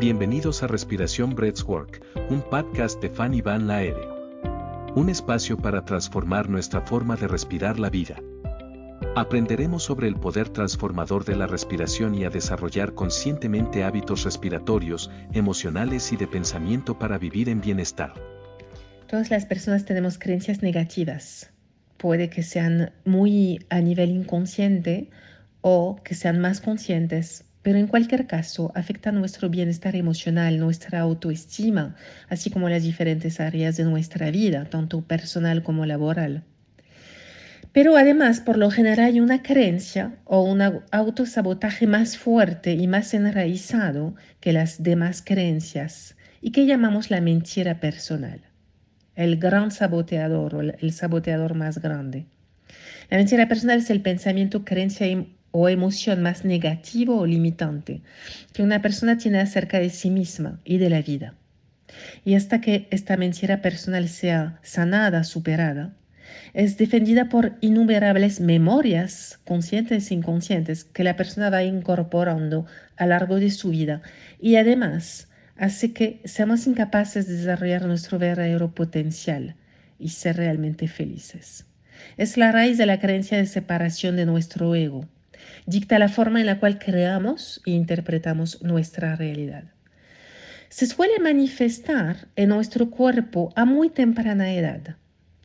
Bienvenidos a Respiración Breathwork, un podcast de Fanny Van Laere. Un espacio para transformar nuestra forma de respirar la vida. Aprenderemos sobre el poder transformador de la respiración y a desarrollar conscientemente hábitos respiratorios, emocionales y de pensamiento para vivir en bienestar. Todas las personas tenemos creencias negativas. Puede que sean muy a nivel inconsciente o que sean más conscientes, pero en cualquier caso afecta nuestro bienestar emocional, nuestra autoestima, así como las diferentes áreas de nuestra vida, tanto personal como laboral. Pero además, por lo general, hay una creencia o un autosabotaje más fuerte y más enraizado que las demás creencias y que llamamos la mentira personal, el gran saboteador o el saboteador más grande. La mentira personal es el pensamiento, creencia o emoción más negativo o limitante que una persona tiene acerca de sí misma y de la vida. Y hasta que esta mentira personal sea sanada, superada, es defendida por innumerables memorias conscientes e inconscientes que la persona va incorporando a lo largo de su vida y además hace que seamos incapaces de desarrollar nuestro verdadero potencial y ser realmente felices. Es la raíz de la creencia de separación de nuestro ego, dicta la forma en la cual creamos e interpretamos nuestra realidad. Se suele manifestar en nuestro cuerpo a muy temprana edad,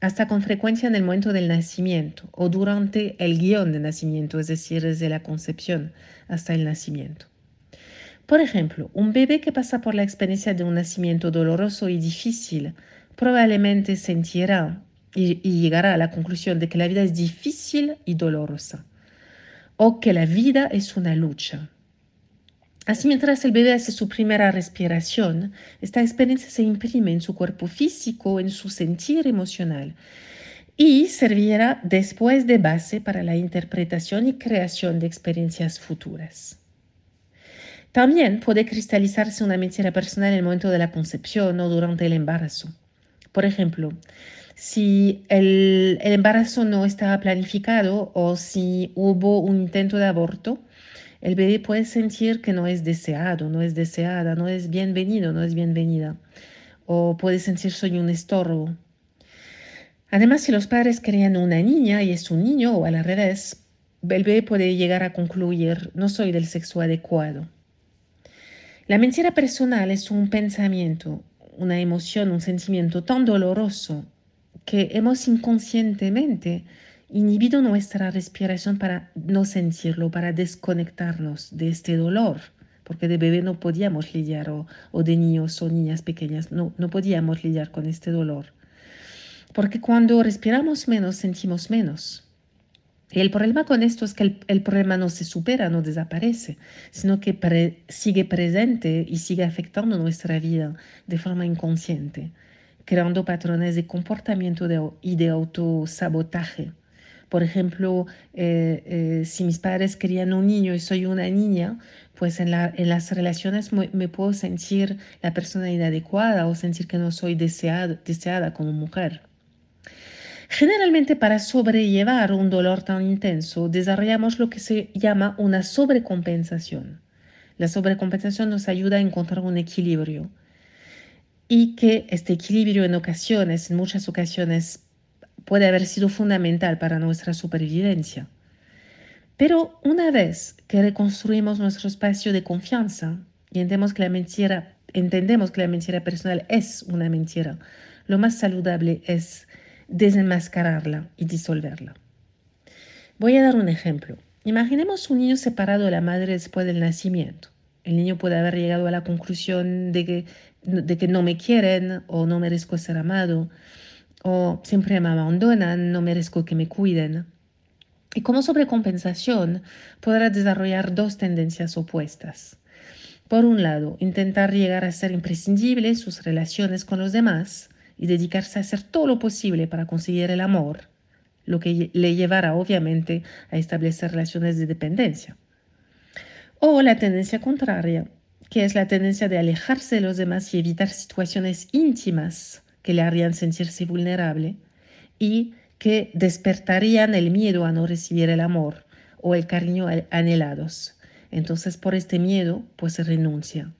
hasta con frecuencia en el momento del nacimiento o durante el guion de nacimiento, es decir, desde la concepción hasta el nacimiento. Por ejemplo, un bebé que pasa por la experiencia de un nacimiento doloroso y difícil probablemente sentirá y, llegará a la conclusión de que la vida es difícil y dolorosa o que la vida es una lucha. Así mientras el bebé hace su primera respiración, esta experiencia se imprime en su cuerpo físico, en su sentir emocional y servirá después de base para la interpretación y creación de experiencias futuras. También puede cristalizarse una mentira personal en el momento de la concepción o durante el embarazo. Por ejemplo, si el, embarazo no estaba planificado o si hubo un intento de aborto, el bebé puede sentir que no es deseado, no es deseada, no es bienvenido, no es bienvenida. O puede sentir soy un estorbo. Además, si los padres querían una niña y es un niño o al revés, el bebé puede llegar a concluir no soy del sexo adecuado. La mentira personal es un pensamiento, una emoción, un sentimiento tan doloroso que hemos inconscientemente inhibido nuestra respiración para no sentirlo, para desconectarnos de este dolor, porque de bebé no podíamos lidiar, o, de niños o niñas pequeñas, no, no podíamos lidiar con este dolor. Porque cuando respiramos menos, sentimos menos. Y el problema con esto es que el, problema no se supera, no desaparece, sino que sigue presente y sigue afectando nuestra vida de forma inconsciente creando patrones de comportamiento y de autosabotaje. Por ejemplo, eh, eh, si mis padres querían un niño y soy una niña, pues en, las relaciones me, puedo sentir la persona inadecuada o sentir que no soy deseada como mujer. Generalmente para sobrellevar un dolor tan intenso desarrollamos lo que se llama una sobrecompensación. La sobrecompensación nos ayuda a encontrar un equilibrio y que este equilibrio en ocasiones, en muchas ocasiones, puede haber sido fundamental para nuestra supervivencia. Pero una vez que reconstruimos nuestro espacio de confianza y entendemos que la mentira, entendemos que la mentira personal es una mentira, lo más saludable es desenmascararla y disolverla. Voy a dar un ejemplo. Imaginemos un niño separado de la madre después del nacimiento. El niño puede haber llegado a la conclusión de que de que no me quieren o no merezco ser amado o siempre me abandonan, no merezco que me cuiden. Y como sobrecompensación podrá desarrollar dos tendencias opuestas. Por un lado, intentar llegar a ser imprescindible sus relaciones con los demás y dedicarse a hacer todo lo posible para conseguir el amor, lo que le llevará obviamente a establecer relaciones de dependencia. O la tendencia contraria, que es la tendencia de alejarse de los demás y evitar situaciones íntimas que le harían sentirse vulnerable y que despertarían el miedo a no recibir el amor o el cariño anhelados. Entonces por este miedo pues se renuncia.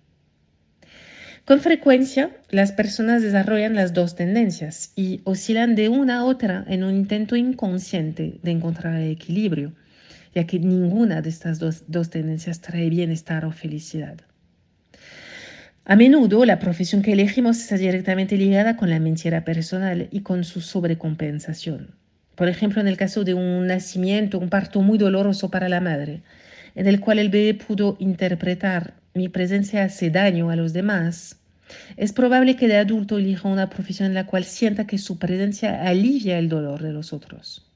Con frecuencia, las personas desarrollan las dos tendencias y oscilan de una a otra en un intento inconsciente de encontrar el equilibrio, ya que ninguna de estas dos, dos tendencias trae bienestar o felicidad. A menudo la profesión que elegimos está directamente ligada con la mentira personal y con su sobrecompensación. Por ejemplo, en el caso de un nacimiento, un parto muy doloroso para la madre, en el cual el bebé pudo interpretar mi presencia hace daño a los demás, es probable que de adulto elija una profesión en la cual sienta que su presencia alivia el dolor de los otros.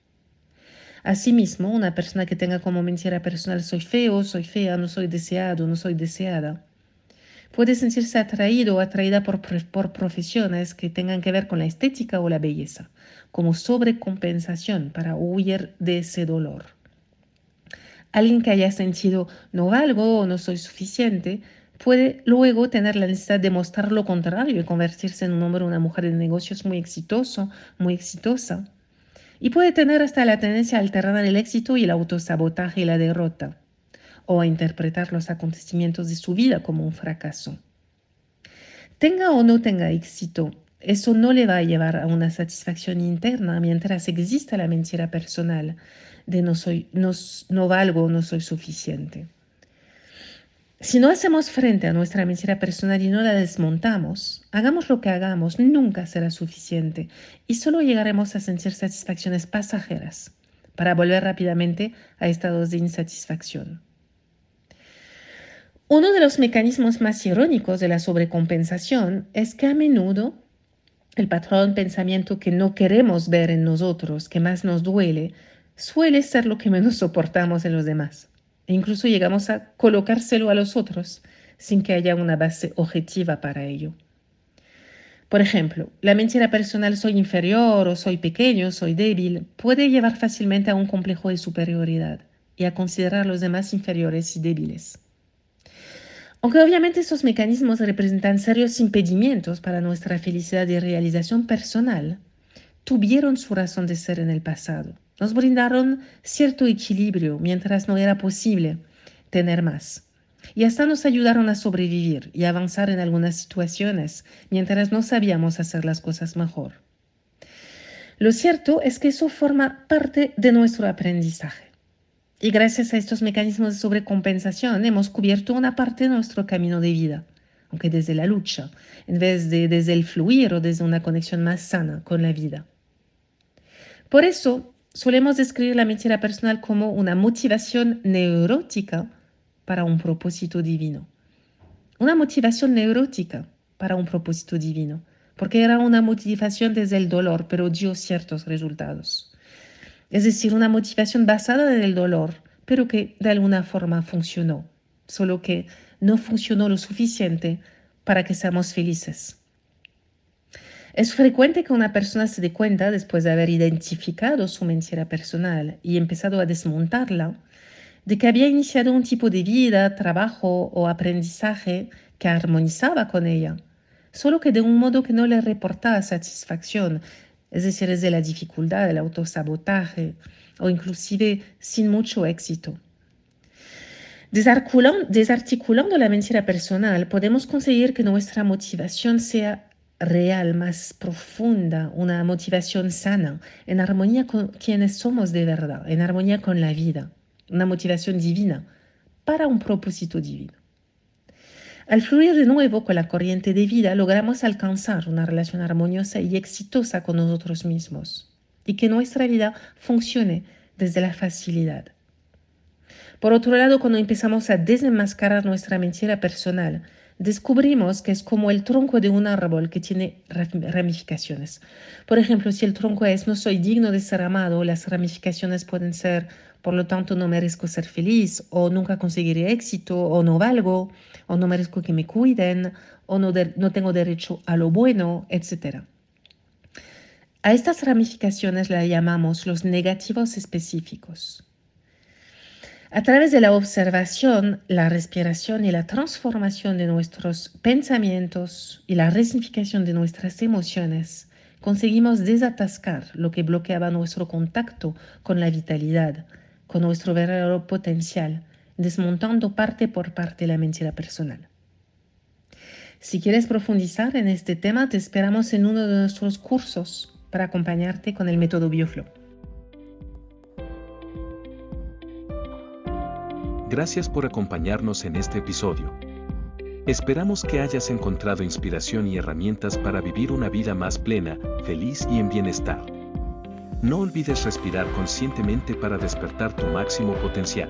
Asimismo, una persona que tenga como mentira personal soy feo, soy fea, no soy deseado, no soy deseada, puede sentirse atraído o atraída por, por profesiones que tengan que ver con la estética o la belleza, como sobrecompensación para huir de ese dolor. Alguien que haya sentido no valgo o no soy suficiente puede luego tener la necesidad de mostrar lo contrario y convertirse en un hombre o una mujer de negocios muy exitoso, muy exitosa. Y puede tener hasta la tendencia a alternar el éxito y el autosabotaje y la derrota o a interpretar los acontecimientos de su vida como un fracaso. Tenga o no tenga éxito, eso no le va a llevar a una satisfacción interna mientras exista la mentira personal de no, soy, no, no valgo, no soy suficiente. Si no hacemos frente a nuestra mentira personal y no la desmontamos, hagamos lo que hagamos, nunca será suficiente y solo llegaremos a sentir satisfacciones pasajeras para volver rápidamente a estados de insatisfacción. Uno de los mecanismos más irónicos de la sobrecompensación es que a menudo el patrón pensamiento que no queremos ver en nosotros, que más nos duele, suele ser lo que menos soportamos en los demás. E incluso llegamos a colocárselo a los otros sin que haya una base objetiva para ello. Por ejemplo, la mentira personal soy inferior o soy pequeño, soy débil, puede llevar fácilmente a un complejo de superioridad y a considerar a los demás inferiores y débiles. Aunque obviamente esos mecanismos representan serios impedimentos para nuestra felicidad y realización personal, tuvieron su razón de ser en el pasado. Nos brindaron cierto equilibrio mientras no era posible tener más. Y hasta nos ayudaron a sobrevivir y avanzar en algunas situaciones mientras no sabíamos hacer las cosas mejor. Lo cierto es que eso forma parte de nuestro aprendizaje. Y gracias a estos mecanismos de sobrecompensación hemos cubierto una parte de nuestro camino de vida, aunque desde la lucha, en vez de desde el fluir o desde una conexión más sana con la vida. Por eso, solemos describir la mentira personal como una motivación neurótica para un propósito divino. Una motivación neurótica para un propósito divino, porque era una motivación desde el dolor, pero dio ciertos resultados es decir, una motivación basada en el dolor, pero que de alguna forma funcionó, solo que no funcionó lo suficiente para que seamos felices. Es frecuente que una persona se dé cuenta, después de haber identificado su mentira personal y empezado a desmontarla, de que había iniciado un tipo de vida, trabajo o aprendizaje que armonizaba con ella, solo que de un modo que no le reportaba satisfacción, es decir, es de la dificultad, del autosabotaje o inclusive sin mucho éxito. Desarticulando la mentira personal, podemos conseguir que nuestra motivación sea real, más profunda, una motivación sana, en armonía con quienes somos de verdad, en armonía con la vida, una motivación divina para un propósito divino. Al fluir de nuevo con la corriente de vida, logramos alcanzar una relación armoniosa y exitosa con nosotros mismos y que nuestra vida funcione desde la facilidad. Por otro lado, cuando empezamos a desenmascarar nuestra mentira personal, descubrimos que es como el tronco de un árbol que tiene ramificaciones. Por ejemplo, si el tronco es no soy digno de ser amado, las ramificaciones pueden ser por lo tanto no merezco ser feliz o nunca conseguiré éxito o no valgo o no merezco que me cuiden o no, no tengo derecho a lo bueno, etc. A estas ramificaciones las llamamos los negativos específicos. A través de la observación, la respiración y la transformación de nuestros pensamientos y la resignificación de nuestras emociones, conseguimos desatascar lo que bloqueaba nuestro contacto con la vitalidad, con nuestro verdadero potencial, desmontando parte por parte la mentira personal. Si quieres profundizar en este tema, te esperamos en uno de nuestros cursos para acompañarte con el método BioFlow. Gracias por acompañarnos en este episodio. Esperamos que hayas encontrado inspiración y herramientas para vivir una vida más plena, feliz y en bienestar. No olvides respirar conscientemente para despertar tu máximo potencial.